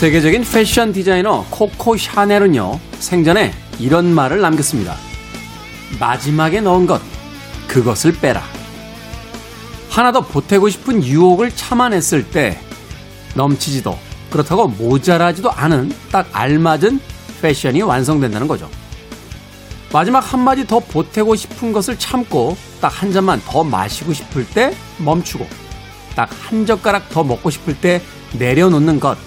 세계적인 패션 디자이너 코코 샤넬은요, 생전에 이런 말을 남겼습니다. 마지막에 넣은 것, 그것을 빼라. 하나 더 보태고 싶은 유혹을 참아냈을 때 넘치지도 그렇다고 모자라지도 않은 딱 알맞은 패션이 완성된다는 거죠. 마지막 한마디 더 보태고 싶은 것을 참고 딱 한 잔만 더 마시고 싶을 때 멈추고 딱 한 젓가락 더 먹고 싶을 때 내려놓는 것.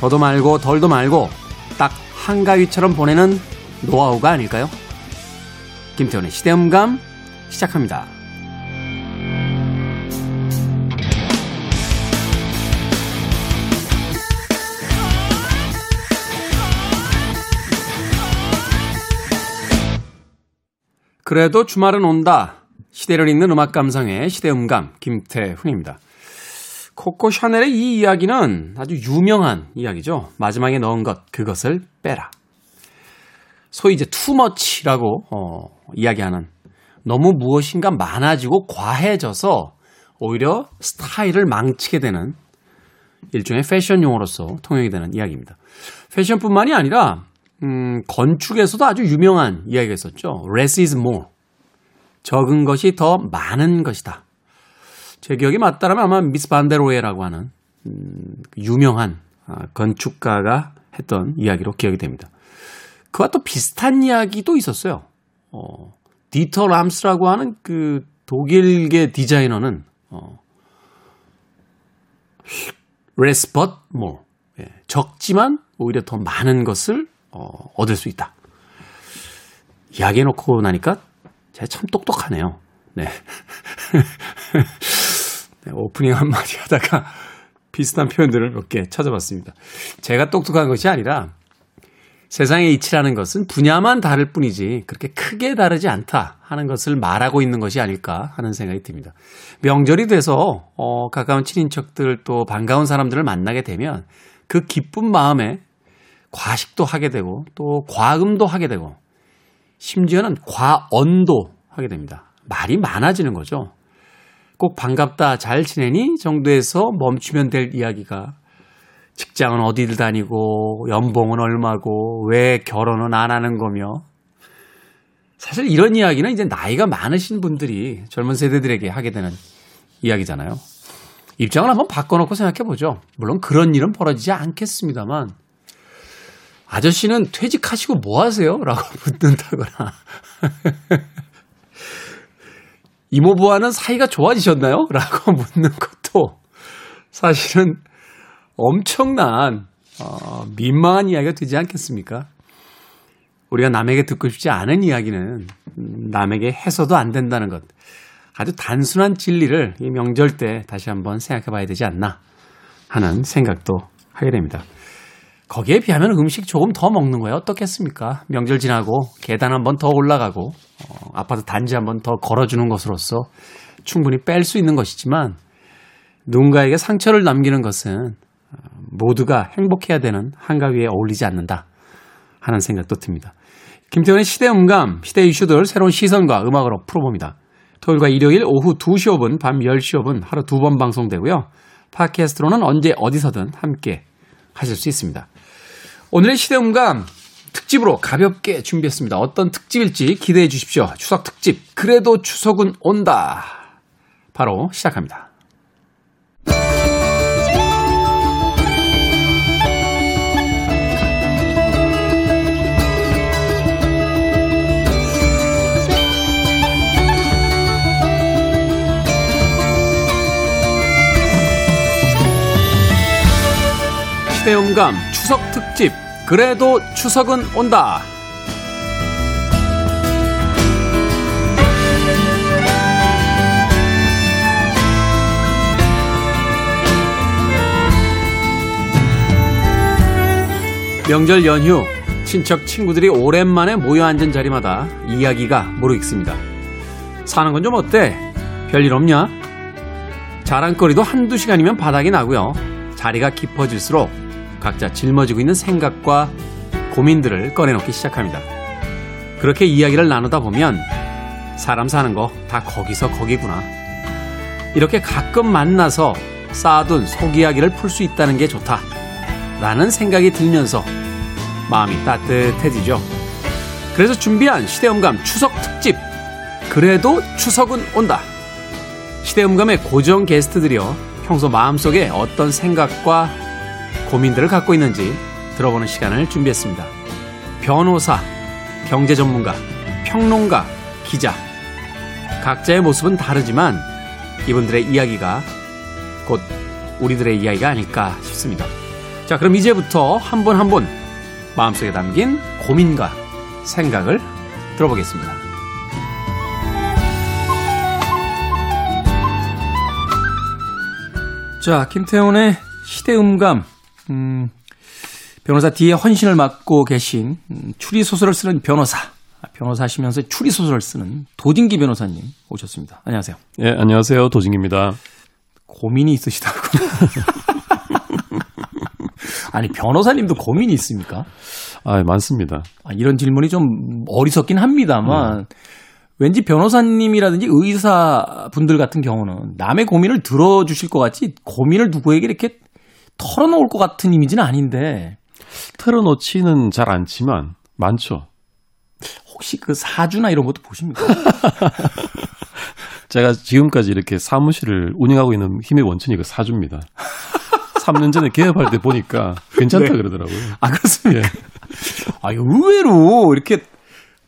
더도 말고 덜도 말고 딱 한가위처럼 보내는 노하우가 아닐까요? 김태훈의 시대음감 시작합니다. 그래도 주말은 온다. 시대를 읽는 음악 감상의 시대음감 김태훈입니다. 코코 샤넬의 이 이야기는 아주 유명한 이야기죠. 마지막에 넣은 것 그것을 빼라. 소위 이제 투머치라고 어, 이야기하는 너무 무엇인가 많아지고 과해져서 오히려 스타일을 망치게 되는 일종의 패션 용어로서 통용이 되는 이야기입니다. 패션뿐만이 아니라 음, 건축에서도 아주 유명한 이야기가 있었죠. less is more. 적은 것이 더 많은 것이다. 제 기억이 맞다라면 아마 미스 반데로에라고 하는 음, 유명한 아, 건축가가 했던 이야기로 기억이 됩니다. 그와 또 비슷한 이야기도 있었어요. 어, 디터 람스라고 하는 그 독일계 디자이너는 어, but more. 예, 적지만 오히려 더 많은 것을 어, 얻을 수 있다. 이야기해 놓고 나니까 제가 참 똑똑하네요. 네. 네 오프닝 한마디 하다가 비슷한 표현들을 몇 개 찾아봤습니다. 제가 똑똑한 것이 아니라 세상의 이치라는 것은 분야만 다를 뿐이지 그렇게 크게 다르지 않다 하는 것을 말하고 있는 것이 아닐까 하는 생각이 듭니다. 명절이 돼서 어, 가까운 친인척들 또 반가운 사람들을 만나게 되면 그 기쁜 마음에 과식도 하게 되고 또 과음도 하게 되고 심지어는 과언도 하게 됩니다. 말이 많아지는 거죠. 꼭 반갑다, 잘 지내니 정도에서 멈추면 될 이야기가 직장은 어디를 다니고 연봉은 얼마고 왜 결혼은 안 하는 거며 사실 이런 이야기는 이제 나이가 많으신 분들이 젊은 세대들에게 하게 되는 이야기잖아요. 입장을 한번 바꿔놓고 생각해 보죠. 물론 그런 일은 벌어지지 않겠습니다만 아저씨는 퇴직하시고 뭐 하세요? 라고 묻는다거나. 이모부와는 사이가 좋아지셨나요? 라고 묻는 것도 사실은 엄청난, 어, 민망한 이야기가 되지 않겠습니까? 우리가 남에게 듣고 싶지 않은 이야기는 남에게 해서도 안 된다는 것. 아주 단순한 진리를 이 명절 때 다시 한번 생각해 봐야 되지 않나 하는 생각도 하게 됩니다. 거기에 비하면 음식 조금 더 먹는 거예요. 어떻겠습니까? 명절 지나고 계단 한번 더 올라가고 어, 아파트 단지 한번 더 걸어주는 것으로서 충분히 뺄 수 있는 것이지만 누군가에게 상처를 남기는 것은 어, 모두가 행복해야 되는 한가위에 어울리지 않는다 하는 생각도 듭니다. 김태원의 시대 음감, 시대 이슈들 새로운 시선과 음악으로 풀어봅니다. 토요일과 일요일 오후 2시 5분, 밤 10시 5분 하루 두 번 방송되고요. 팟캐스트로는 언제 어디서든 함께 하실 수 있습니다. 오늘의 시대음감 특집으로 가볍게 준비했습니다. 어떤 특집일지 기대해 주십시오. 추석 특집. 그래도 추석은 온다. 바로 시작합니다. 시대음감 추석 특집 그래도 추석은 온다. 명절 연휴 친척 친구들이 오랜만에 모여 앉은 자리마다 이야기가 무르익습니다. 사는 건 좀 어때? 별일 없냐? 자랑거리도 한두 시간이면 바닥이 나고요. 자리가 깊어질수록 각자 짊어지고 있는 생각과 고민들을 꺼내놓기 시작합니다. 그렇게 이야기를 나누다 보면 사람 사는 거 다 거기서 거기구나. 이렇게 가끔 만나서 쌓아둔 속 이야기를 풀 수 있다는 게 좋다. 라는 생각이 들면서 마음이 따뜻해지죠. 그래서 준비한 시대음감 추석 특집. 그래도 추석은 온다. 시대음감의 고정 게스트들이요. 평소 마음속에 어떤 생각과 고민들을 갖고 있는지 들어보는 시간을 준비했습니다. 변호사, 경제 전문가, 평론가, 기자. 각자의 모습은 다르지만 이분들의 이야기가 곧 우리들의 이야기가 아닐까 싶습니다. 자, 그럼 이제부터 한 분 한분 마음속에 담긴 고민과 생각을 들어보겠습니다. 자, 김태훈의 시대음감. 음, 변호사 뒤에 헌신을 맡고 계신 음, 추리 소설을 쓰는 변호사. 변호사시면서 추리 소설을 쓰는 도진기 변호사님 오셨습니다. 안녕하세요. 예, 안녕하세요. 도진기입니다. 고민이 있으시다고. 아니, 변호사님도 고민이 있습니까? 아, 많습니다. 아, 이런 질문이 좀 어리석긴 합니다만, 음. 왠지 변호사님이라든지 의사 분들 같은 경우는 남의 고민을 들어주실 것 같지 고민을 누구에게 이렇게 털어놓을 것 같은 이미지는 아닌데. 털어놓지는 잘 않지만 많죠. 혹시 그 사주나 이런 것도 보십니까? 제가 지금까지 이렇게 사무실을 운영하고 있는 힘의 원천이 그 사주입니다. 3년 전에 개업할 때 보니까 괜찮다 네. 그러더라고요. 아, 그렇습니까? 예. 아, 의외로 이렇게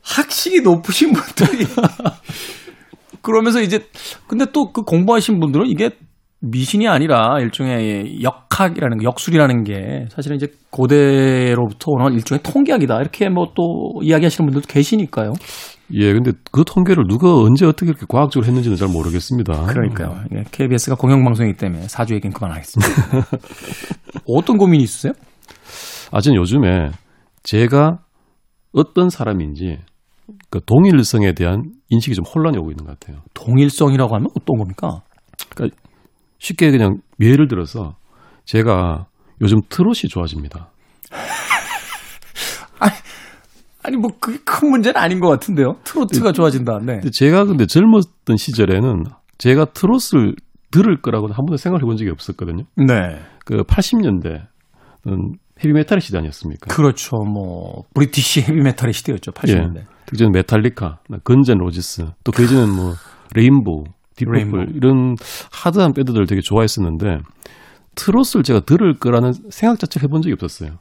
학식이 높으신 분들이 그러면서 이제 근데 또 그 공부하신 분들은 이게 미신이 아니라 일종의 역학이라는 거, 역술이라는 게 사실은 이제 고대로부터 오는 일종의 통계학이다. 이렇게 뭐 또 이야기하시는 분들도 계시니까요. 예, 근데 그 통계를 누가 언제 어떻게 이렇게 과학적으로 했는지는 잘 모르겠습니다. 그러니까요. 예, KBS가 공영방송이기 때문에 사주 얘기는 그만하겠습니다. 어떤 고민이 있으세요? 아, 전 요즘에 제가 어떤 사람인지 그 동일성에 대한 인식이 좀 혼란이 오고 있는 것 같아요. 동일성이라고 하면 어떤 겁니까? 그러니까 쉽게 그냥 예를 들어서 제가 요즘 트롯이 좋아집니다. 아니, 아니 뭐 그게 큰 문제는 아닌 것 같은데요. 트로트가 좋아진다. 네. 제가 근데 젊었던 시절에는 제가 트롯을 들을 거라고는 한 번도 생각해 본 적이 없었거든요. 네. 그 80년대는 헤비메탈의 시대 아니었습니까? 그렇죠. 뭐 British 헤비메탈의 시대였죠. 80년대. 예. 특히 Metallica, Guns N' Roses, 또그 이전엔 뭐 Rainbow, Deep Purple 이런 hard한 밴드들 되게 좋아했었는데 트롯을 제가 들을 거라는 생각 자체를 해본 적이 없었어요.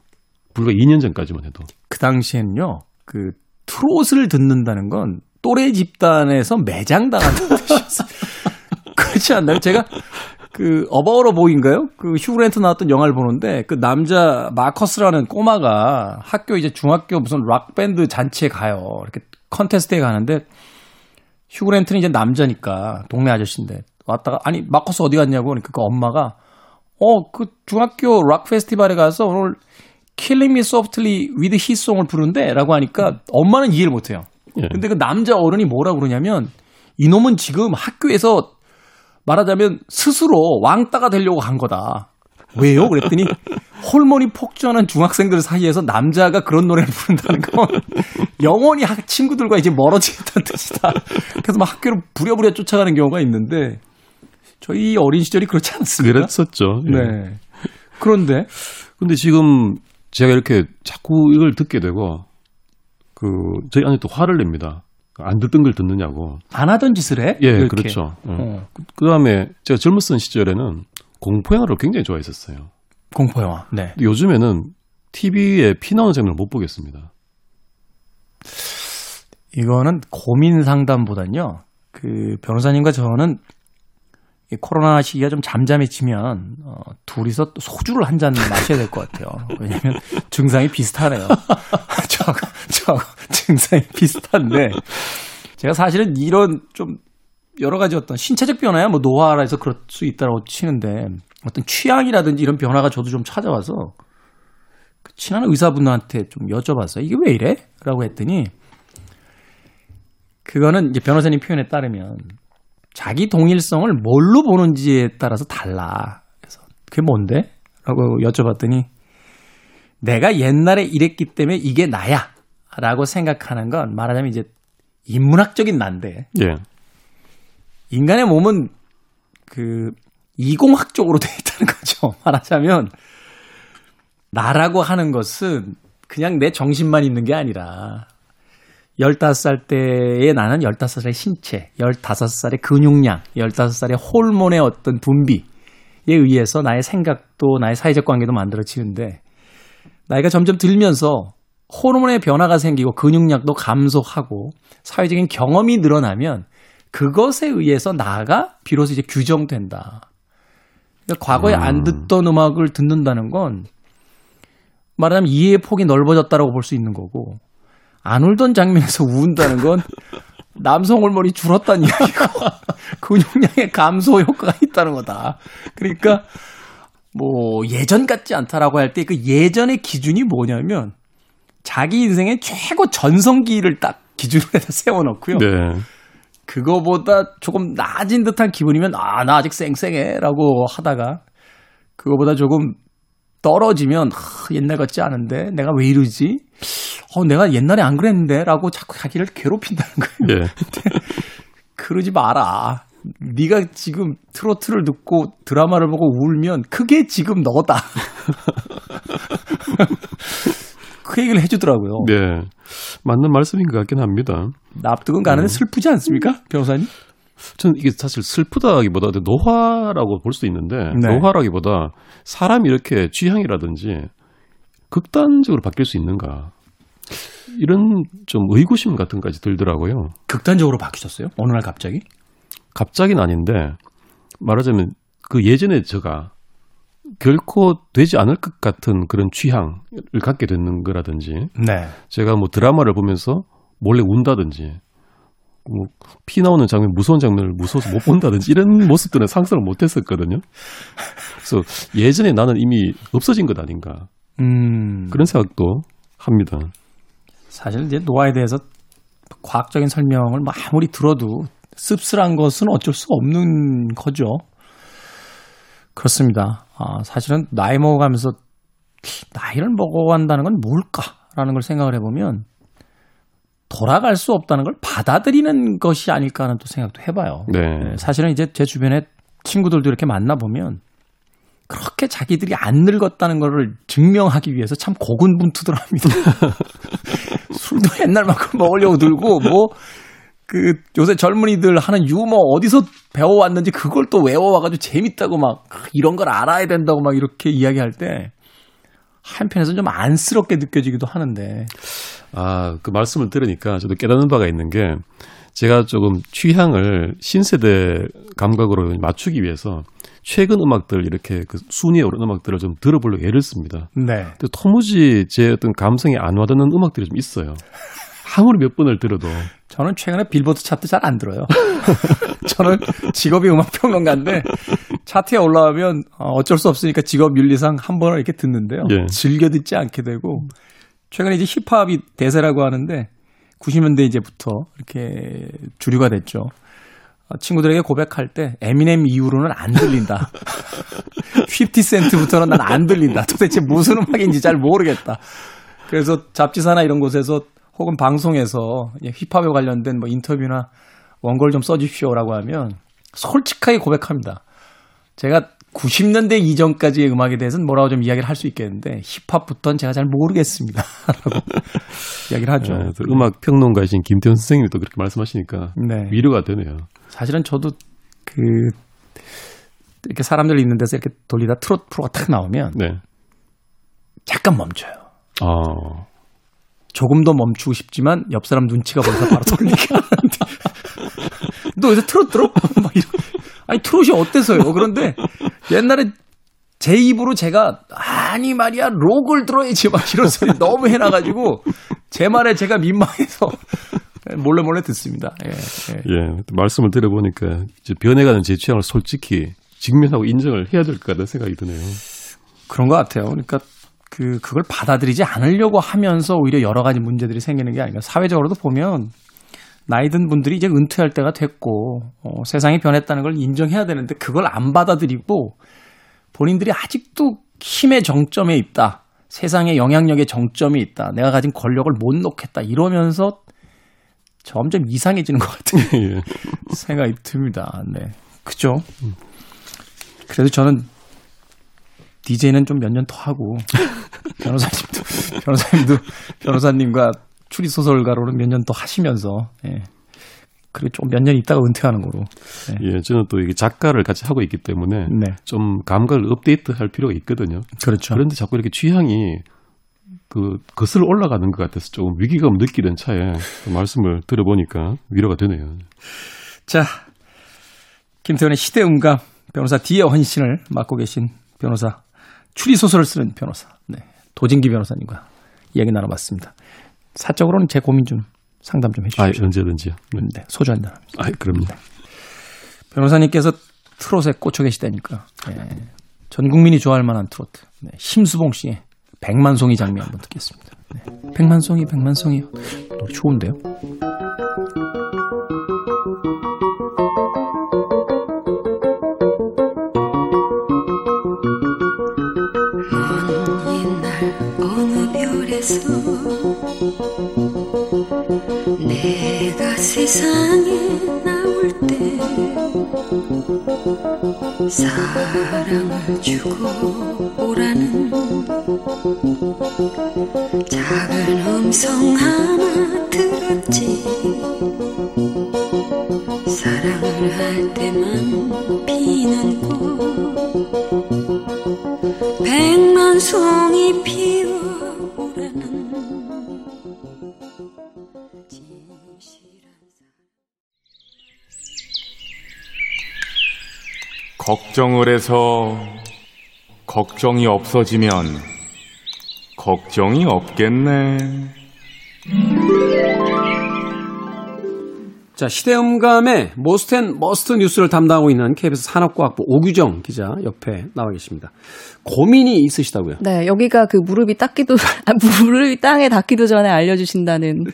불과 2년 전까지만 해도. 그 당시엔요. 그 트롯을 듣는다는 건 또래 집단에서 매장당한다는 뜻이었어요. 그렇지 않나요? 제가 그 About a Boy인가요? 그 휴그랜트 나왔던 영화를 보는데 그 남자 마커스라는 꼬마가 학교 이제 중학교 무슨 락 밴드 잔치에 가요. 이렇게 컨테스트에 가는데 휴그랜트는 이제 남자니까 동네 아저씨인데 왔다가 아니 마커스 어디 갔냐고 그러니까 그 엄마가 어 그 중학교 락 페스티벌에 가서 오늘 Killing Me Softly with His Song을 부른대라고 하니까 엄마는 이해를 못 해요. 예. 근데 그 남자 어른이 뭐라 그러냐면 이놈은 지금 학교에서 말하자면 스스로 왕따가 되려고 간 거다. 왜요? 그랬더니 호르몬이 폭주하는 중학생들 사이에서 남자가 그런 노래를 부른다는 건 영원히 친구들과 이제 멀어지겠다는 뜻이다. 그래서 막 학교를 부랴부랴 쫓아가는 경우가 있는데 저희 어린 시절이 그렇지 않습니까? 그랬었죠. 예. 네. 그런데 근데 지금 제가 이렇게 자꾸 이걸 듣게 되고 그 저희 아내 또 화를 냅니다. 안 듣던 걸 듣느냐고. 안 하던 짓을 해? 예, 이렇게. 그렇죠. 어. 그 다음에 제가 젊었던 시절에는 공포 영화를 굉장히 좋아했었어요. 공포 영화. 네. 요즘에는 TV에 피 나오는 장면을 못 보겠습니다. 이거는 고민 상담보단요. 그 변호사님과 저는 이 코로나 시기가 좀 잠잠해지면 어, 둘이서 소주를 한 잔 마셔야 될 것 같아요. 왜냐하면 증상이 비슷하네요. 저, 저 증상이 비슷한데 제가 사실은 이런 좀 여러 가지 어떤 신체적 변화야 뭐 노화라 해서 그럴 수 있다고 치는데 어떤 취향이라든지 이런 변화가 저도 좀 찾아와서 그 친한 의사분한테 좀 여쭤봤어요. 이게 왜 이래? 라고 했더니 그거는 이제 변호사님 표현에 따르면 자기 동일성을 뭘로 보는지에 따라서 달라. 그래서 그게 뭔데? 라고 여쭤봤더니 내가 옛날에 이랬기 때문에 이게 나야. 라고 생각하는 건 말하자면 이제 인문학적인 난데. 예. 인간의 몸은 그 이공학적으로 되어 있다는 거죠. 말하자면 나라고 하는 것은 그냥 내 정신만 있는 게 아니라 15살 때의 나는 15살의 신체, 15살의 근육량, 15살의 호르몬의 어떤 분비에 의해서 나의 생각도 나의 사회적 관계도 만들어지는데 나이가 점점 들면서 호르몬의 변화가 생기고 근육량도 감소하고 사회적인 경험이 늘어나면 그것에 의해서 나가 비로소 이제 규정된다. 그러니까 과거에 안 음. 듣던 음악을 듣는다는 건 말하자면 이해의 폭이 넓어졌다라고 볼 수 있는 거고 안 울던 장면에서 우운다는 건 남성 호르몬이 줄었다는 이야기고 근육량의 감소 효과가 있다는 거다. 그러니까 뭐 예전 같지 않다라고 할 때 그 예전의 기준이 뭐냐면 자기 인생의 최고 전성기를 딱 기준으로 해서 세워놓고요. 네. 그거보다 조금 낮은 듯한 기분이면 아, 나 아직 쌩쌩해 라고 하다가 그거보다 조금 떨어지면 아, 옛날 같지 않은데 내가 왜 이러지? 어, 내가 옛날에 안 그랬는데라고 자꾸 자기를 괴롭힌다는 거예요. 네. 그러지 마라. 네가 지금 트로트를 듣고 드라마를 보고 울면 그게 지금 너다. 그 얘기를 해주더라고요. 네. 맞는 말씀인 것 같긴 합니다. 납득은 가는데 음. 슬프지 않습니까? 변호사님? 저는 이게 사실 슬프다기보다 노화라고 볼 수 있는데 네. 노화라기보다 사람이 이렇게 취향이라든지 극단적으로 바뀔 수 있는가 이런 좀 의구심 같은 까지 들더라고요. 극단적으로 바뀌셨어요? 어느 날 갑자기? 갑자기는 아닌데 말하자면 그 예전에 제가 결코 되지 않을 것 같은 그런 취향을 갖게 되는 거라든지 네. 제가 뭐 드라마를 보면서 몰래 운다든지 뭐 피 나오는 장면 무서운 장면을 무서워서 못 본다든지 이런 모습들은 상상을 못 했었거든요. 그래서 예전에 나는 이미 없어진 것 아닌가 음. 그런 생각도 합니다. 사실 이제 노화에 대해서 과학적인 설명을 뭐 아무리 들어도 씁쓸한 것은 어쩔 수 없는 거죠. 그렇습니다. 아, 사실은 나이 먹어가면서 나이를 먹어간다는 건 뭘까라는 걸 생각을 해보면 돌아갈 수 없다는 걸 받아들이는 것이 아닐까 하는 또 생각도 해봐요. 네. 네 사실은 이제 제 주변에 친구들도 이렇게 만나보면 그렇게 자기들이 안 늙었다는 것을 증명하기 위해서 참 고군분투들 합니다. 술도 옛날만큼 먹으려고 들고 뭐 그 요새 젊은이들 하는 유머 어디서 배워왔는지 그걸 또 외워와가지고 재밌다고 막 이런 걸 알아야 된다고 막 이렇게 이야기할 때 한편에서 좀 안쓰럽게 느껴지기도 하는데. 아, 그 말씀을 들으니까 저도 깨닫는 바가 있는 게 제가 조금 취향을 신세대 감각으로 맞추기 위해서 최근 음악들 이렇게 그 순위에 오른 음악들을 좀 들어보려고 애를 씁니다. 네. 근데 도무지 제 어떤 감성에 안 와닿는 음악들이 좀 있어요. 아무리 몇 번을 들어도. 저는 최근에 빌보드 차트 잘 안 들어요. 저는 직업이 음악평론가인데 차트에 올라오면 어, 어쩔 수 없으니까 직업 윤리상 한 번을 이렇게 듣는데요. 예. 즐겨 듣지 않게 되고 최근에 이제 힙합이 대세라고 하는데 90년대 이제부터 이렇게 주류가 됐죠. 어, 친구들에게 고백할 때 에미넴 이후로는 안 들린다. 50센트부터는 난 안 들린다. 도대체 무슨 음악인지 잘 모르겠다. 그래서 잡지사나 이런 곳에서 혹은 방송에서 힙합에 관련된 뭐 인터뷰나 원고를 좀 써주십시오라고 하면 솔직하게 고백합니다. 제가 90년대 이전까지의 음악에 대해서는 뭐라고 좀 이야기를 할 수 있겠는데 힙합부터는 제가 잘 모르겠습니다. 라고 이야기를 하죠. 네, 음악 평론가이신 김태훈 선생님이 또 그렇게 말씀하시니까 네. 위로가 되네요. 사실은 저도 그 이렇게 사람들 있는 데서 이렇게 돌리다 트롯 프로가 탁 나오면 네. 잠깐 멈춰요. 어. 조금 더 멈추고 싶지만 옆 사람 눈치가 보여서 바로 돌리게 하는데 너 여기서 트롯 들어? 막 이런. 아니 트롯이 어때서요? 그런데 옛날에 제 입으로 제가 아니 말이야 록을 들어야지 막 이런 소리 너무 해놔가지고 제 말에 제가 민망해서 몰래 몰래 듣습니다. 예, 예. 예 말씀을 들어보니까 이제 변해가는 제 취향을 솔직히 직면하고 인정을 해야 될 것 같다는 생각이 드네요. 그런 것 같아요. 그러니까 그 그걸 받아들이지 않으려고 하면서 오히려 여러 가지 문제들이 생기는 게 아닌가. 사회적으로도 보면 나이 든 분들이 이제 은퇴할 때가 됐고 어, 세상이 변했다는 걸 인정해야 되는데 그걸 안 받아들이고 본인들이 아직도 힘의 정점에 있다. 세상의 영향력의 정점이 있다. 내가 가진 권력을 못 놓겠다. 이러면서 점점 이상해지는 것 같은 예. 생각이 듭니다. 네. 그죠? 그래도 저는 DJ는 좀 몇 년 더 하고 변호사님도 변호사님도 변호사님과 추리 소설가로는 몇 년 더 하시면서 예. 그리고 좀 몇 년 있다가 은퇴하는 거로. 네. 예, 저는 또 이게 작가를 같이 하고 있기 때문에 네. 좀 감각을 업데이트할 필요가 있거든요. 그렇죠. 그런데 자꾸 이렇게 취향이 그 거슬러 올라가는 것 같아서 조금 위기감 느끼는 차에 말씀을 들어보니까 위로가 되네요. 자, 김태훈의 시대 음감 변호사 디에 헌신을 맡고 계신 변호사 추리 소설을 쓰는 변호사 네. 도진기 변호사님과 이야기 나눠봤습니다. 사적으로는 제 고민 좀 상담 좀 해주십시오. 아, 언제든지요. 네. 네, 소주 한잔 합니다. 아, 그럼요. 네. 변호사님께서 트롯에 꽂혀 계시다니까. 네. 전 국민이 좋아할 만한 트로트. 네. 심수봉 씨의 백만송이 장미 한번 듣겠습니다. 네. 백만송이, 백만송이. 노래 좋은데요? 내가 세상에 나올 때 사랑을 주고 오라는 작은 음성 하나 들었지. 사랑을 할 때만 피는 걱정을 해서 걱정이 없어지면 걱정이 없겠네. 자, 시대음감의 Most and Must 뉴스를 담당하고 있는 KBS 산업과학부 오규정 기자 옆에 나와 계십니다. 고민이 있으시다고요? 네, 여기가 그 무릎이 닦기도, 아, 무릎이 땅에 닿기도 전에 알려주신다는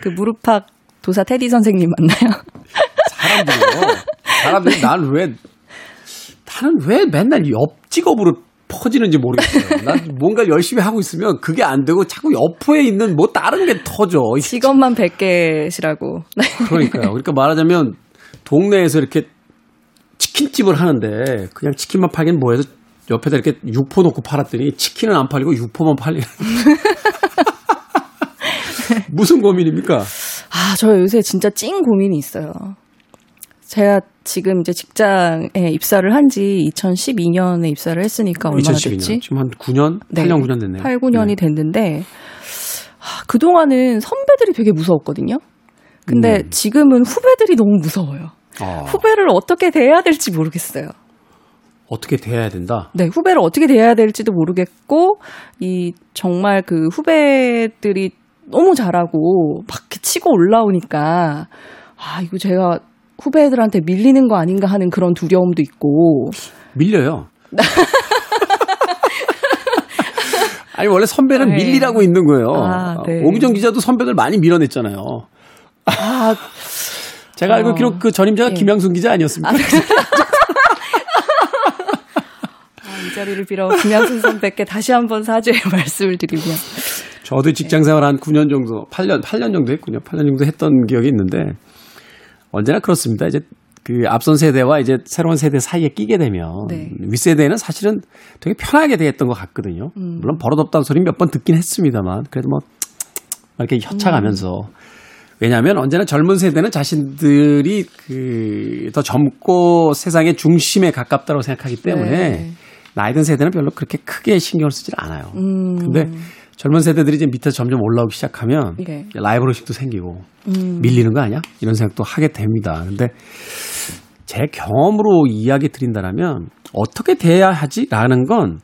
그 무릎팍 도사 테디 선생님 맞나요? 사람들이요. 사람들이 난 왜, 나는 왜 맨날 옆 직업으로 퍼지는지 모르겠어요. 난 뭔가 열심히 하고 있으면 그게 안 되고 자꾸 옆에 있는 뭐 다른 게 터져. 직업만 100개시라고. 네. 그러니까요. 그러니까 말하자면 동네에서 이렇게 치킨집을 하는데 그냥 치킨만 팔긴 뭐해서 옆에다 이렇게 육포 놓고 팔았더니 치킨은 안 팔리고 육포만 팔리는. 무슨 고민입니까? 아, 저 요새 진짜 찐 고민이 있어요. 제가 지금 이제 직장에 입사를 한 지 2012년에 입사를 했으니까 얼마나 2012년. 됐지? 지금 한 9년? 네. 8년, 9년 됐네요. 8, 9년이 네. 됐는데 아, 그동안은 선배들이 되게 무서웠거든요. 근데 음. 지금은 후배들이 너무 무서워요. 아. 후배를 어떻게 대해야 될지 모르겠어요. 어떻게 대해야 된다? 네, 후배를 어떻게 대해야 될지도 모르겠고, 이, 정말 그 후배들이 너무 잘하고, 막 치고 올라오니까, 아, 이거 제가 후배들한테 밀리는 거 아닌가 하는 그런 두려움도 있고. 밀려요. 아니 원래 선배는 네. 밀리라고 있는 거예요. 아, 네. 오기정 기자도 선배들 많이 밀어냈잖아요. 아, 제가 알고 있기로 어, 그 전임자가 네. 김양순 기자 아니었습니까? 아, 네. 아, 이 자리를 빌어 김양순 선배께 다시 한번 사죄의 말씀을 드리면. 저도 직장 생활 한 9년 정도, 8년, 8년 정도 했군요. 8년 정도 했던 기억이 있는데 언제나 그렇습니다. 이제 그 앞선 세대와 이제 새로운 세대 사이에 끼게 되면 네. 윗세대는 사실은 되게 편하게 대했던 것 같거든요. 음. 물론 버릇없다는 소리 몇 번 듣긴 했습니다만 그래도 뭐 이렇게 협차가면서 음. 왜냐하면 언제나 젊은 세대는 자신들이 그 더 젊고 세상의 중심에 가깝다고 생각하기 때문에 네. 나이든 세대는 별로 그렇게 크게 신경을 쓰질 않아요. 음. 근데 젊은 세대들이 이제 밑에서 점점 올라오기 시작하면 네. 라이벌 의식도 생기고 음. 밀리는 거 아니야? 이런 생각도 하게 됩니다. 근데 제 경험으로 이야기 드린다면 어떻게 돼야 하지라는 건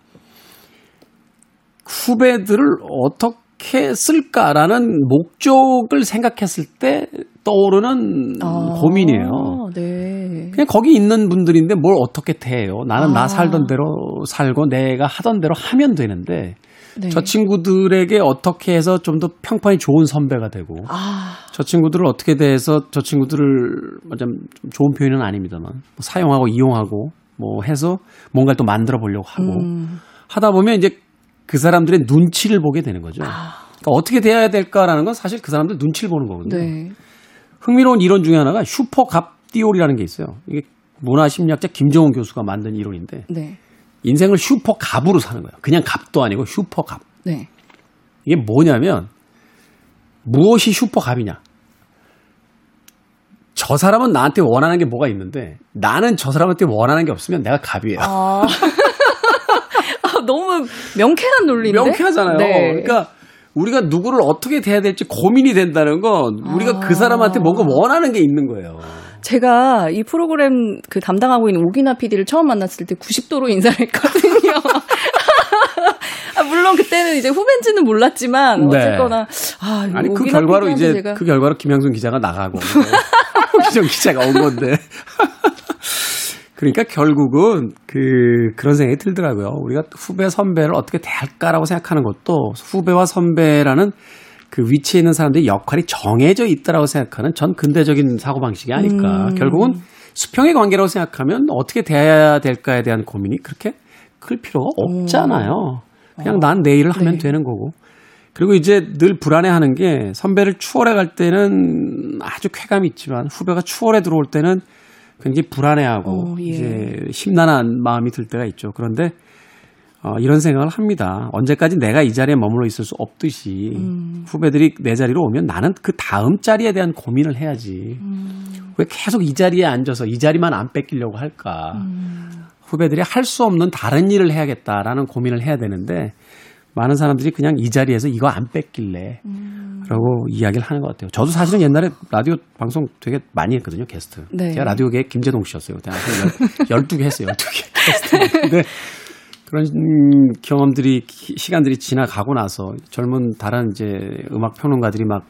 후배들을 어떻게 쓸까라는 목적을 생각했을 때 떠오르는 아, 고민이에요. 네. 그냥 거기 있는 분들인데 뭘 어떻게 대해요? 나는 아. 나 살던 대로 살고 내가 하던 대로 하면 되는데 네. 저 친구들에게 어떻게 해서 좀 더 평판이 좋은 선배가 되고 아. 저 친구들을 어떻게 대해서 저 친구들을 좀 좋은 표현은 아닙니다만 뭐 사용하고 이용하고 뭐 해서 뭔가를 또 만들어 보려고 하고 음. 하다 보면 이제 그 사람들의 눈치를 보게 되는 거죠. 아. 그러니까 어떻게 돼야 될까라는 건 사실 그 사람들 눈치를 보는 거거든요. 네. 흥미로운 이론 중에 하나가 슈퍼 갑디올이라는 게 있어요. 이게 문화심리학자 김정은 교수가 만든 이론인데 네. 인생을 슈퍼 갑으로 사는 거예요. 그냥 갑도 아니고 슈퍼 갑. 네. 이게 뭐냐면 무엇이 슈퍼 갑이냐? 저 사람은 나한테 원하는 게 뭐가 있는데 나는 저 사람한테 원하는 게 없으면 내가 갑이에요. 아. 아, 너무 명쾌한 논리인데. 명쾌하잖아요. 네. 그러니까 우리가 누구를 어떻게 대해야 될지 고민이 된다는 건 우리가 아. 그 사람한테 뭔가 원하는 게 있는 거예요. 제가 이 프로그램 그 담당하고 있는 오기나 PD를 처음 만났을 때 90도로 인사를 했거든요. 아, 물론 그때는 이제 후배인지는 몰랐지만 네. 어쨌거나 아, 아니 그 결과로 이제 제가 그 결과로 김양순 기자가 나가고 기정 기자가 온 건데. 그러니까 결국은 그 그런 생각이 들더라고요. 우리가 후배 선배를 어떻게 대할까라고 생각하는 것도 후배와 선배라는 그 위치에 있는 사람들의 역할이 정해져 있다라고 생각하는 전 근대적인 사고 방식이 아닐까. 결국은 수평의 관계라고 생각하면 어떻게 대해야 될까에 대한 고민이 그렇게 클 필요가 없잖아요. 그냥 난 내 일을 하면 네. 되는 거고. 그리고 이제 늘 불안해하는 게 선배를 추월해 갈 때는 아주 쾌감이 있지만 후배가 추월해 들어올 때는 굉장히 불안해하고 어, 예. 이제 심란한 마음이 들 때가 있죠. 그런데 어, 이런 생각을 합니다. 언제까지 내가 이 자리에 머물러 있을 수 없듯이 음. 후배들이 내 자리로 오면 나는 그 다음 자리에 대한 고민을 해야지. 음. 왜 계속 이 자리에 앉아서 이 자리만 안 뺏기려고 할까? 음. 후배들이 할 수 없는 다른 일을 해야겠다라는 고민을 해야 되는데 많은 사람들이 그냥 이 자리에서 이거 안 뺏길래 음. 라고 이야기를 하는 것 같아요. 저도 사실은 옛날에 라디오 방송 되게 많이 했거든요, 게스트. 네. 제가 라디오계 김재동 씨였어요. 그때 한 12개 했어요, 12개 게스트. 근데 그런 음, 경험들이, 기- 시간들이 지나가고 나서 젊은 다른 이제 음악 평론가들이 막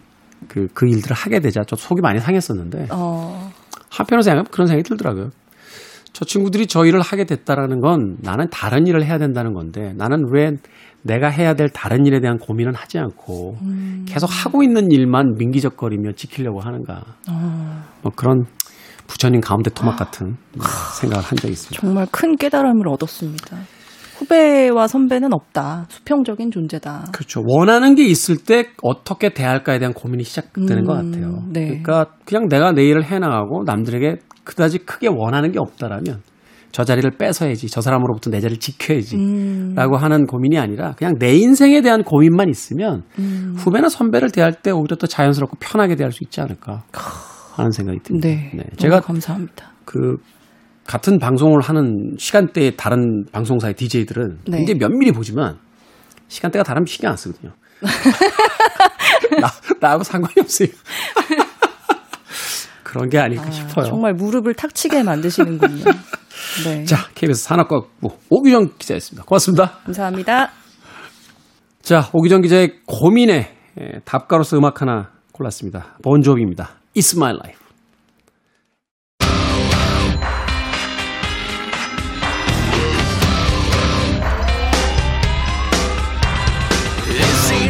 그, 그 일들을 하게 되자 저 속이 많이 상했었는데 어, 한편으로 생각하면 그런 생각이 들더라고요. 저 친구들이 저 일을 하게 됐다라는 건 나는 다른 일을 해야 된다는 건데 나는 왜 내가 해야 될 다른 일에 대한 고민은 하지 않고 계속 하고 있는 일만 민기적거리며 지키려고 하는가. 뭐 그런 부처님 가운데 토막 같은 생각을 한 적이 있습니다. 정말 큰 깨달음을 얻었습니다. 후배와 선배는 없다. 수평적인 존재다. 그렇죠. 원하는 게 있을 때 어떻게 대할까에 대한 고민이 시작되는 음, 것 같아요. 네. 그러니까 그냥 내가 내 일을 해나가고 남들에게 그다지 크게 원하는 게 없다라면 저 자리를 뺏어야지, 저 사람으로부터 내 자리를 지켜야지. 음, 라고 하는 고민이 아니라 그냥 내 인생에 대한 고민만 있으면 음. 후배나 선배를 대할 때 오히려 더 자연스럽고 편하게 대할 수 있지 않을까 하는 생각이 듭니다. 네. 네. 제가 감사합니다. 그 같은 방송을 하는 시간대에 다른 방송사의 DJ들은 네. 굉장히 면밀히 보지만 시간대가 다르면 신경 안 쓰거든요. 나, 나하고 상관이 없어요. 그런 게 아닐까 아, 싶어요. 정말 무릎을 탁 치게 만드시는군요. 네. 자, KBS 산업과학부 오규정 기자였습니다. 고맙습니다. 감사합니다. 자, 오기정 기자의 고민에 에, 답가로서 음악 하나 골랐습니다. 본조비입니다. It's My Life.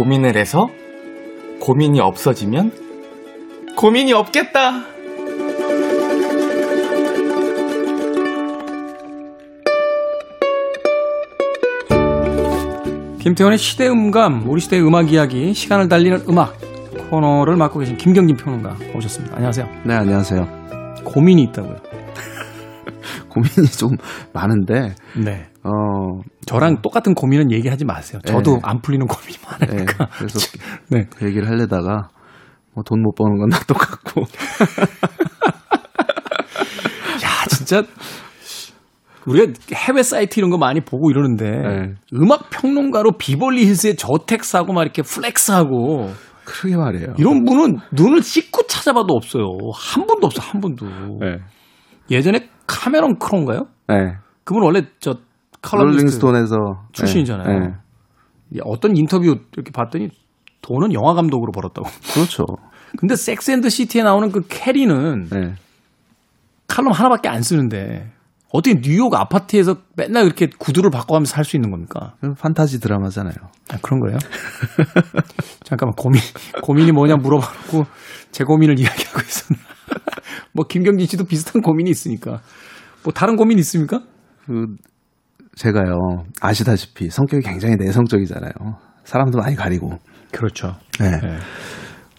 고민을 해서 고민이 없어지면 고민이 없겠다. 김태원의 시대음감, 우리 시대의 음악 이야기, 시간을 달리는 음악 코너를 맡고 계신 김경진 평론가 오셨습니다. 안녕하세요. 네, 안녕하세요. 고민이 있다고요. 고민이 좀 많은데, 네. 어, 저랑 똑같은 고민은 얘기하지 마세요. 저도 네. 안 풀리는 고민이 네, 많으니까. 그래서 네. 그 얘기를 하려다가, 뭐 돈 못 버는 건 나 똑같고, 야, 진짜 우리가 해외 사이트 이런 거 많이 보고 이러는데 네. 음악 평론가로 비벌리 힐스의 저택 사고 막 이렇게 flex하고 그러게 말이에요. 이런 분은 눈을 씻고 찾아봐도 없어요. 한 분도 없어, 한 분도. 네. 예전에 카메론 크로인가요? 네. 그분 원래 저 롤링스톤에서 출신이잖아요. 네. 어떤 인터뷰 이렇게 봤더니 돈은 영화 감독으로 벌었다고. 그렇죠. 근데 섹스 앤드 시티에 나오는 그 캐리는 네. 칼럼 하나밖에 안 쓰는데 어떻게 뉴욕 아파트에서 맨날 이렇게 구두를 바꿔가면서 살 수 있는 겁니까? 판타지 드라마잖아요. 아, 그런 거예요? 잠깐만 고민 고민이 뭐냐 물어봐놓고 제 고민을 이야기하고 있었나? 뭐 김경진 씨도 비슷한 고민이 있으니까 뭐 다른 고민 있습니까? 그 제가요 아시다시피 성격이 굉장히 내성적이잖아요. 사람도 많이 가리고. 그렇죠. 네. 네.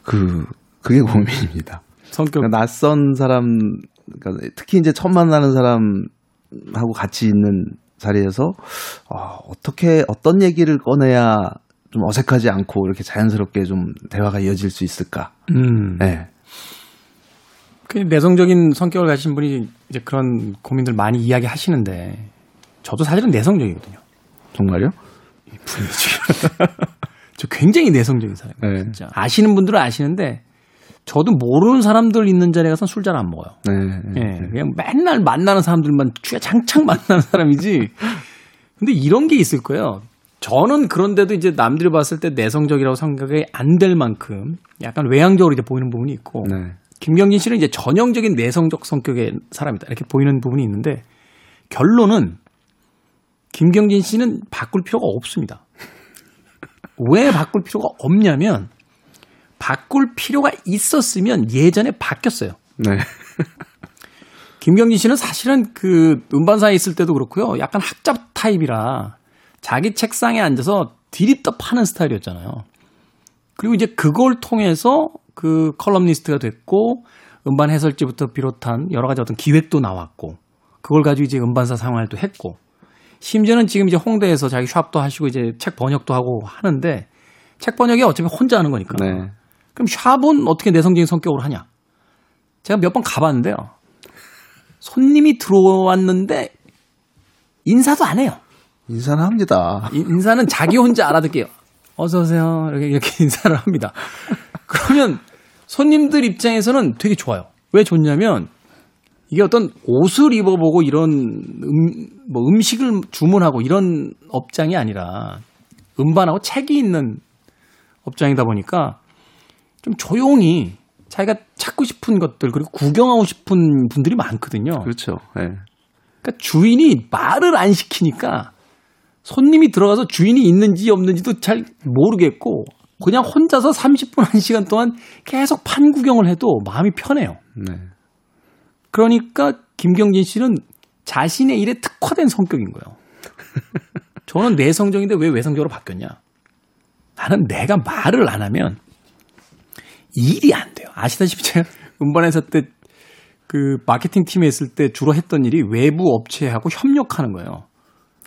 그 그게 고민입니다. 성격 그러니까 낯선 사람, 그러니까 특히 이제 처음 만나는 사람하고 같이 있는 자리에서 어, 어떻게 어떤 얘기를 꺼내야 좀 어색하지 않고 이렇게 자연스럽게 좀 대화가 이어질 수 있을까? 음. 네. 그 내성적인 성격을 가진 분이 이제 그런 고민들 많이 이야기하시는데 저도 사실은 내성적이거든요. 정말요? 저 굉장히 내성적인 사람이에요. 네. 진짜 아시는 분들은 아시는데 저도 모르는 사람들 있는 자리에 가서 술 잘 안 먹어요. 네. 예, 그냥 맨날 만나는 사람들만 주장창 만나는 사람이지. 근데 이런 게 있을 거예요. 저는 그런데도 이제 남들이 봤을 때 내성적이라고 생각이 안 될 만큼 약간 외향적으로 이제 보이는 부분이 있고 네. 김경진 씨는 이제 전형적인 내성적 성격의 사람이다 이렇게 보이는 부분이 있는데 결론은 김경진 씨는 바꿀 필요가 없습니다. 왜 바꿀 필요가 없냐면 바꿀 필요가 있었으면 예전에 바뀌었어요. 네. 김경진 씨는 사실은 그 음반사에 있을 때도 그렇고요. 약간 학자 타입이라 자기 책상에 앉아서 디립다 파는 스타일이었잖아요. 그리고 이제 그걸 통해서 그 칼럼니스트가 됐고 음반 해설지부터 비롯한 여러 가지 어떤 기획도 나왔고 그걸 가지고 이제 음반사 생활도 했고 심지어는 지금 이제 홍대에서 자기 샵도 하시고 이제 책 번역도 하고 하는데 책 번역이 어차피 혼자 하는 거니까. 네. 그럼 샵은 어떻게 내성적인 성격으로 하냐? 제가 몇 번 가봤는데요. 손님이 들어왔는데 인사도 안 해요. 인사는 합니다. 인- 인사는 자기 혼자 알아듣게요. 어서 오세요. 이렇게, 이렇게 인사를 합니다. 그러면 손님들 입장에서는 되게 좋아요. 왜 좋냐면 이게 어떤 옷을 입어보고 이런 음, 뭐 음식을 주문하고 이런 업장이 아니라 음반하고 책이 있는 업장이다 보니까 좀 조용히 자기가 찾고 싶은 것들 그리고 구경하고 싶은 분들이 많거든요. 그렇죠. 네. 그러니까 주인이 말을 안 시키니까 손님이 들어가서 주인이 있는지 없는지도 잘 모르겠고 그냥 혼자서 30분, 1시간 동안 계속 판 구경을 해도 마음이 편해요. 네. 그러니까 김경진 씨는 자신의 일에 특화된 성격인 거예요. 저는 내성적인데 왜 외성적으로 바뀌었냐? 나는 내가 말을 안 하면 일이 안 돼요. 아시다시피 제가 음반사 때 그 마케팅 팀에 있을 때 주로 했던 일이 외부 업체하고 협력하는 거예요.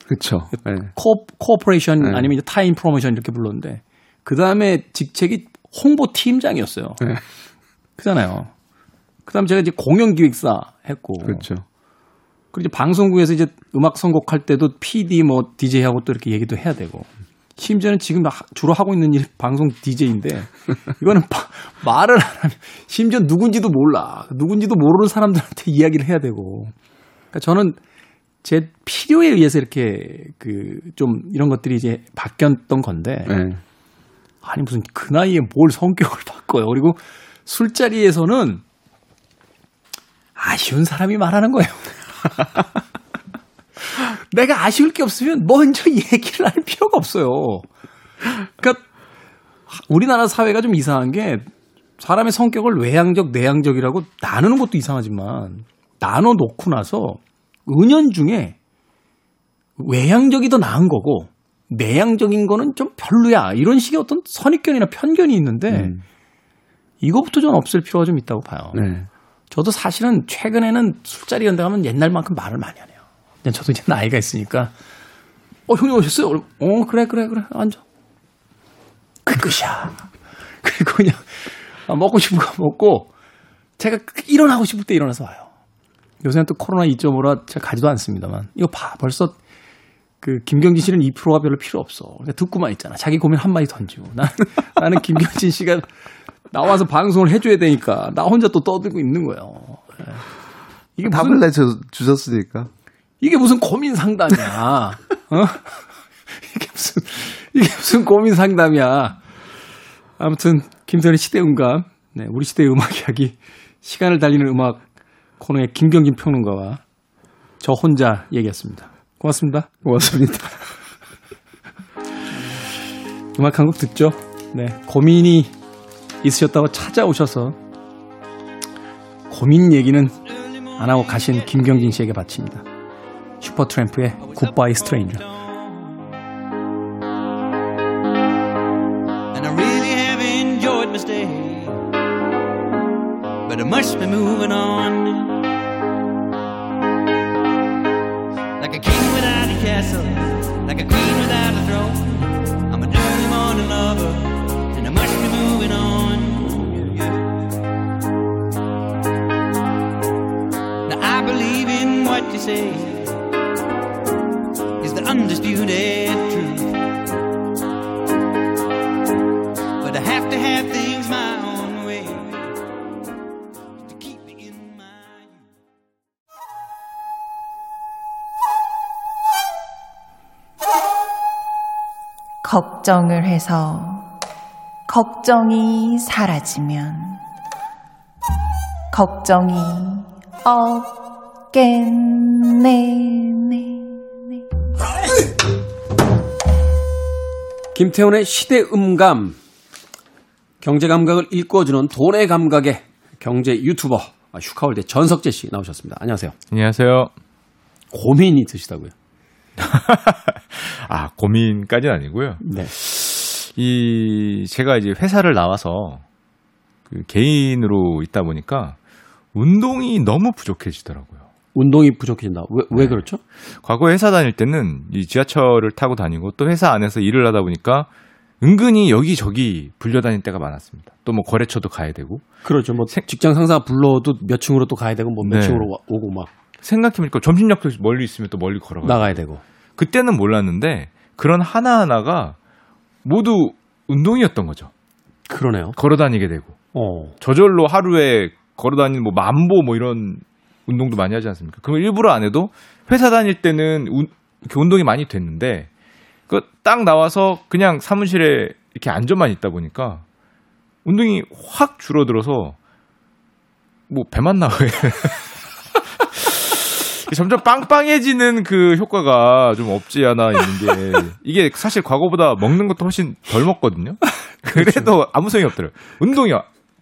그렇죠. 네. co, cooperation 네. 아니면 이제 tie-up promotion 이렇게 불렀는데 그 다음에 직책이 홍보 팀장이었어요. 네. 그잖아요. 그 다음 제가 이제 공연 기획사 했고 그렇죠. 그리고 이제 방송국에서 이제 음악 선곡할 때도 PD 뭐 DJ하고 또 이렇게 얘기도 해야 되고 심지어는 지금 하- 주로 하고 있는 일 방송 DJ인데 이거는 바- 말을 안 하면 심지어 누군지도 몰라 누군지도 모르는 사람들한테 이야기를 해야 되고 그러니까 저는 제 필요에 의해서 이렇게 그 좀 이런 것들이 이제 바뀌었던 건데 네. 아니 무슨 그 나이에 뭘 성격을 바꿔요 그리고 술자리에서는 아쉬운 사람이 말하는 거예요. 내가 아쉬울 게 없으면 먼저 얘기를 할 필요가 없어요. 그러니까 우리나라 사회가 좀 이상한 게 사람의 성격을 외향적, 내향적이라고 나누는 것도 이상하지만 나눠 놓고 나서 은연중에 외향적이 더 나은 거고 내향적인 거는 좀 별로야. 이런 식의 어떤 선입견이나 편견이 있는데 음. 이거부터 좀 없앨 필요가 좀 있다고 봐요. 네. 저도 사실은 최근에는 술자리 데 가면 옛날만큼 말을 많이 안 해요. 그냥 저도 이제 나이가 있으니까 어 형님 오셨어요? 어 그래 그래 그래 앉아. 그 끝이야. 그리고 그냥 아, 먹고 싶은 거 먹고 제가 일어나고 싶을 때 일어나서 와요. 요새는 또 코로나 2.5라 제가 가지도 않습니다만 이거 봐 벌써 그 김경진 씨는 이 프로가 별로 필요 없어. 그냥 듣고만 있잖아. 자기 고민 한 마디 던지고. 나, 나는 김경진 씨가 나와서 방송을 해줘야 되니까 나 혼자 또 떠들고 있는 거예요. 예. 이게 답을 내줘 주셨으니까. 이게 무슨 고민 상담이야. 어? 이게 무슨, 이게 무슨 고민 상담이야. 아무튼 김태훈의 시대 음감, 네, 우리 시대의 음악 이야기, 시간을 달리는 음악 코너의 김경진 평론가와 저 혼자 얘기했습니다. 고맙습니다. 고맙습니다. 음악 한 곡 듣죠. 네, 고민이 있으셨다고 찾아오셔서 고민 얘기는 안 하고 가신 김경진 씨에게 바칩니다. 슈퍼트램프의 굿바이 스트레인저. But I must be moving on. Say is the undisputed truth. But I have to have things my own way to keep me in my. 걱정을 해서 걱정이 사라지면 걱정이 없겠네. 네. 김태훈의 시대 음감, 경제 감각을 일궈주는 돈의 감각의 경제 유튜버 아, 슈카월대 전석재 씨 나오셨습니다. 안녕하세요. 안녕하세요. 고민이 있으시다고요? 아, 고민까지는 아니고요. 네. 이, 제가 이제 회사를 나와서 그 개인으로 있다 보니까 운동이 너무 부족해지더라고요. 운동이 부족해진다. 왜, 왜 그렇죠? 과거 회사 다닐 때는 이 지하철을 타고 다니고 또 회사 안에서 일을 하다 보니까 은근히 여기저기 불려다닐 때가 많았습니다. 또 뭐 거래처도 가야 되고. 그렇죠. 뭐 직장 상사 불러도 몇 층으로 또 가야 되고 뭐몇 네. 층으로 와- 오고 막 생각해보니까 점심역도 멀리 있으면 또 멀리 걸어가야 나가야 되고. 그때는 몰랐는데 그런 하나하나가 모두 운동이었던 거죠. 그러네요. 걸어 다니게 되고. 어. 저절로 하루에 걸어 다니는 뭐 만보 뭐 이런 운동도 많이 하지 않습니까? 그럼 일부러 안 해도 회사 다닐 때는 운, 이렇게 운동이 많이 됐는데 그 딱 나와서 그냥 사무실에 이렇게 앉아만 있다 보니까 운동이 확 줄어들어서 뭐 배만 나와요. 점점 빵빵해지는 그 효과가 좀 없지 않아 있는 게 이게 사실 과거보다 먹는 것도 훨씬 덜 먹거든요. 그래도 아무 소용이 없더라고요. 운동이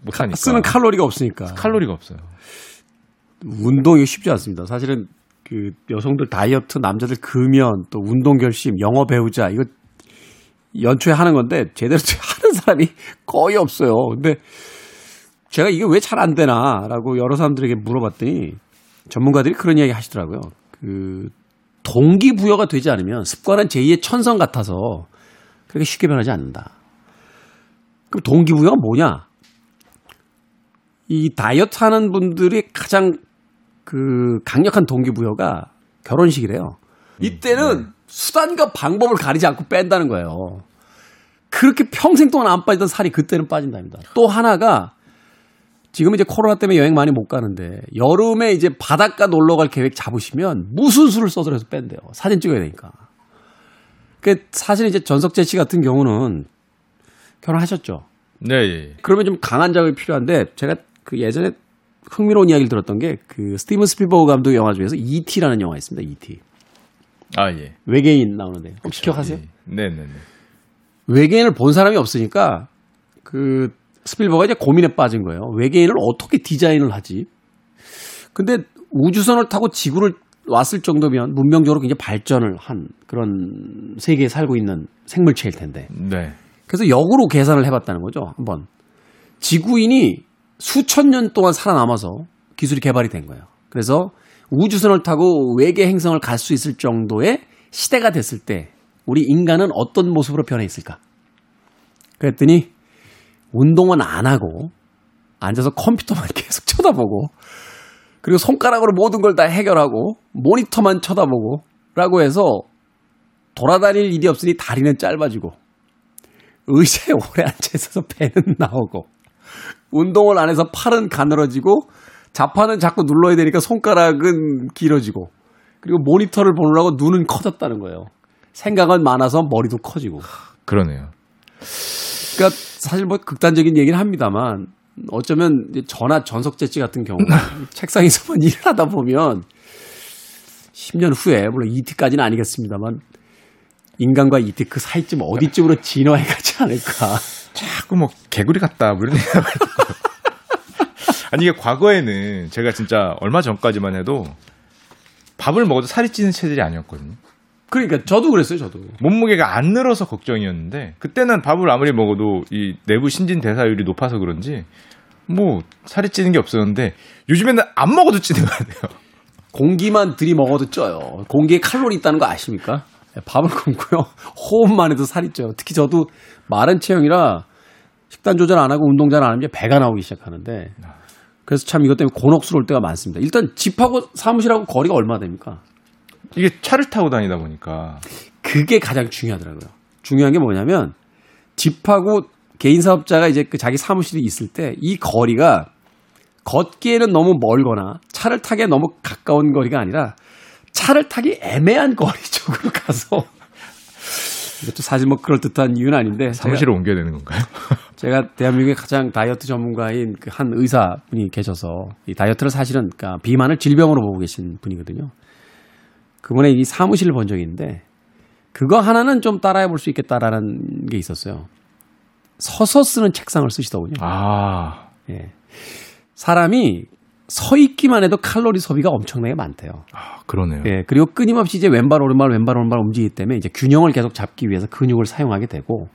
못하니까. 쓰는 칼로리가 없으니까. 칼로리가 없어요. 운동이 쉽지 않습니다. 사실은 그 여성들 다이어트, 남자들 금연, 또 운동 결심, 영어 배우자 이거 연초에 하는 건데 제대로 하는 사람이 거의 없어요. 근데 제가 이게 왜 잘 안 되나라고 여러 사람들에게 물어봤더니 전문가들이 그런 이야기 하시더라고요. 그 동기부여가 되지 않으면 습관은 제2의 천성 같아서 그렇게 쉽게 변하지 않는다. 그럼 동기부여가 뭐냐? 이 다이어트 하는 분들이 가장 그 강력한 동기부여가 결혼식이래요. 이때는 수단과 방법을 가리지 않고 뺀다는 거예요. 그렇게 평생 동안 안 빠지던 살이 그때는 빠진답니다. 또 하나가 지금 이제 코로나 때문에 여행 많이 못 가는데 여름에 이제 바닷가 놀러 갈 계획 잡으시면 무슨 수를 써서라도 뺀대요. 사진 찍어야 되니까. 그 사실 이제 전석재 씨 같은 경우는 결혼하셨죠. 네, 예. 그러면 좀 강한 작업이 필요한데 제가 그 예전에 흥미로운 이야기를 들었던 게 그 스티븐 스필버그 감독 영화 중에서 E.T.라는 영화 있습니다. E.T. 아, 예. 외계인 나오는데 혹시 기억하세요? 네, 네, 네. 외계인을 본 사람이 없으니까 그 스필버가 이제 고민에 빠진 거예요. 외계인을 어떻게 디자인을 하지? 근데 우주선을 타고 지구를 왔을 정도면 문명적으로 굉장히 발전을 한 그런 세계에 살고 있는 생물체일 텐데. 네. 그래서 역으로 계산을 해봤다는 거죠. 한번 지구인이 수천 년 동안 살아남아서 기술이 개발이 된 거예요. 그래서 우주선을 타고 외계 행성을 갈 수 있을 정도의 시대가 됐을 때 우리 인간은 어떤 모습으로 변해 있을까? 그랬더니 운동은 안 하고 앉아서 컴퓨터만 계속 쳐다보고 그리고 손가락으로 모든 걸 다 해결하고 모니터만 쳐다보고 라고 해서 돌아다닐 일이 없으니 다리는 짧아지고 의자에 오래 앉아 있어서 배는 나오고 운동을 안 해서 팔은 가늘어지고 자판은 자꾸 눌러야 되니까 손가락은 길어지고 그리고 모니터를 보느라고 눈은 커졌다는 거예요. 생각은 많아서 머리도 커지고 그러네요. 그러니까 사실 뭐 극단적인 얘기는 합니다만 어쩌면 전화 전석재치 같은 경우 책상에서만 일을 하다 보면 10년 후에 물론 ET까지는 아니겠습니다만 인간과 ET 그 사이쯤 어디쯤으로 진화해 가지 않을까. 자꾸 뭐 개구리 같다 뭐 이런 있고. 아니 이게 과거에는 제가 진짜 얼마 전까지만 해도 밥을 먹어도 살이 찌는 체질이 아니었거든요. 그러니까 저도 그랬어요, 저도. 몸무게가 안 늘어서 걱정이었는데 그때는 밥을 아무리 먹어도 이 내부 신진 대사율이 높아서 그런지 뭐 살이 찌는 게 없었는데 요즘에는 안 먹어도 찌는 거 같아요. 공기만 들이 먹어도 쪄요. 공기에 칼로리 있다는 거 아십니까? 네, 밥을 굶고요. 호흡만 해도 살이 쪄요. 특히 저도 마른 체형이라 식단 조절 안 하고 운동 잘 안 하면 배가 나오기 시작하는데 그래서 참 이것 때문에 곤혹스러울 때가 많습니다. 일단 집하고 사무실하고 거리가 얼마 됩니까? 이게 차를 타고 다니다 보니까 그게 가장 중요하더라고요. 중요한 게 뭐냐면 집하고 개인 사업자가 이제 그 자기 사무실이 있을 때 이 거리가 걷기에는 너무 멀거나 차를 타기에 너무 가까운 거리가 아니라 차를 타기 애매한 거리 쪽으로 가서 이것도 사실 뭐 그럴 듯한 이유는 아닌데 사무실을 옮겨야 되는 건가요? 제가 대한민국의 가장 다이어트 전문가인 그 한 의사분이 계셔서 이 다이어트를 사실은 그러니까 비만을 질병으로 보고 계신 분이거든요. 그분의 이 사무실을 본 적이 있는데 그거 하나는 좀 따라해 볼 수 있겠다라는 게 있었어요. 서서 쓰는 책상을 쓰시더군요. 아, 예. 사람이 서 있기만 해도 칼로리 소비가 엄청나게 많대요. 아 그러네요. 예, 그리고 끊임없이 이제 왼발 오른발 왼발 오른발 움직이기 때문에 이제 균형을 계속 잡기 위해서 근육을 사용하게 되고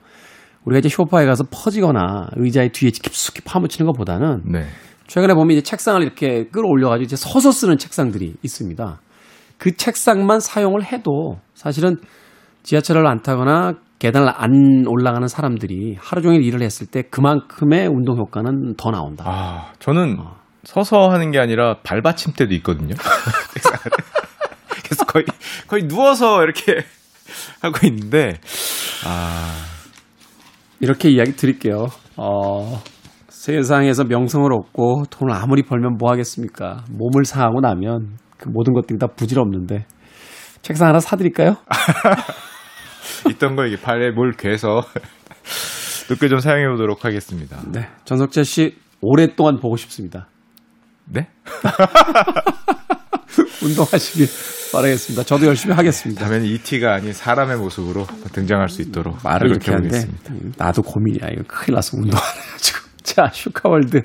우리가 이제 쇼파에 가서 퍼지거나 의자의 뒤에 깊숙이 파묻히는 것보다는 네. 최근에 보면 이제 책상을 이렇게 끌어올려가지고 이제 서서 쓰는 책상들이 있습니다. 그 책상만 사용을 해도 사실은 지하철을 안 타거나 계단을 안 올라가는 사람들이 하루 종일 일을 했을 때 그만큼의 운동 효과는 더 나온다. 아, 저는 서서 하는 게 아니라 발받침 때도 있거든요. 그래서 거의 거의 누워서 이렇게 하고 있는데 아, 이렇게 이야기 드릴게요. 어, 세상에서 명성을 얻고 돈을 아무리 벌면 뭐 하겠습니까? 몸을 상하고 나면 그 모든 것들이 다 부질없는데 책상 하나 사드릴까요? 있던 거 이게 발에 뭘 괴서 늦게 좀 사용해 보도록 하겠습니다. 네, 전석재 씨 오랫동안 보고 싶습니다. 네? 운동하시길 바라겠습니다. 저도 열심히 하겠습니다. 다음에는 ET가 아닌 사람의 모습으로 등장할 수 있도록 말을 이렇게 노력해 하는데 보겠습니다. 나도 고민이야. 이거 큰일 나서 운동 안 해가지고. 자, 슈카월드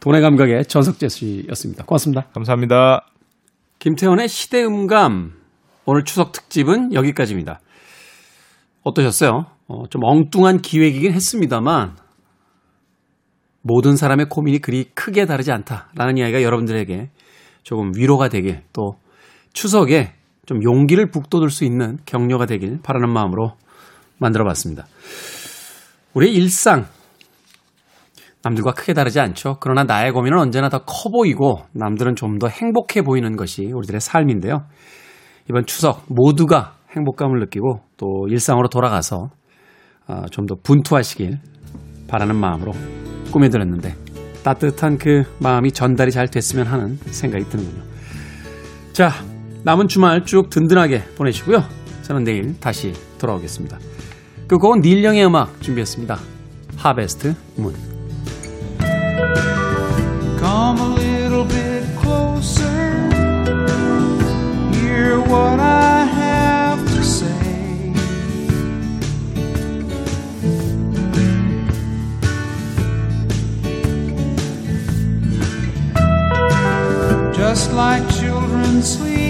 돈의 감각의 전석재 씨였습니다. 고맙습니다. 감사합니다. 김태원의 시대음감 오늘 추석 특집은 여기까지입니다. 어떠셨어요? 어, 좀 엉뚱한 기획이긴 했습니다만 모든 사람의 고민이 그리 크게 다르지 않다라는 이야기가 여러분들에게 조금 위로가 되길 또 추석에 좀 용기를 북돋을 수 있는 격려가 되길 바라는 마음으로 만들어 봤습니다. 우리의 일상 남들과 크게 다르지 않죠. 그러나 나의 고민은 언제나 더 커 보이고 남들은 좀 더 행복해 보이는 것이 우리들의 삶인데요. 이번 추석 모두가 행복감을 느끼고 또 일상으로 돌아가서 아, 좀더 분투하시길 바라는 마음으로 꾸며드렸는데 따뜻한 그 마음이 전달이 잘 됐으면 하는 생각이 드는군요. 자, 남은 주말 쭉 든든하게 보내시고요. 저는 내일 다시 돌아오겠습니다. 그 곡은 닐 영의 음악 준비했습니다. 하베스트 문. Come a little bit closer. Hear what I Just like children sleep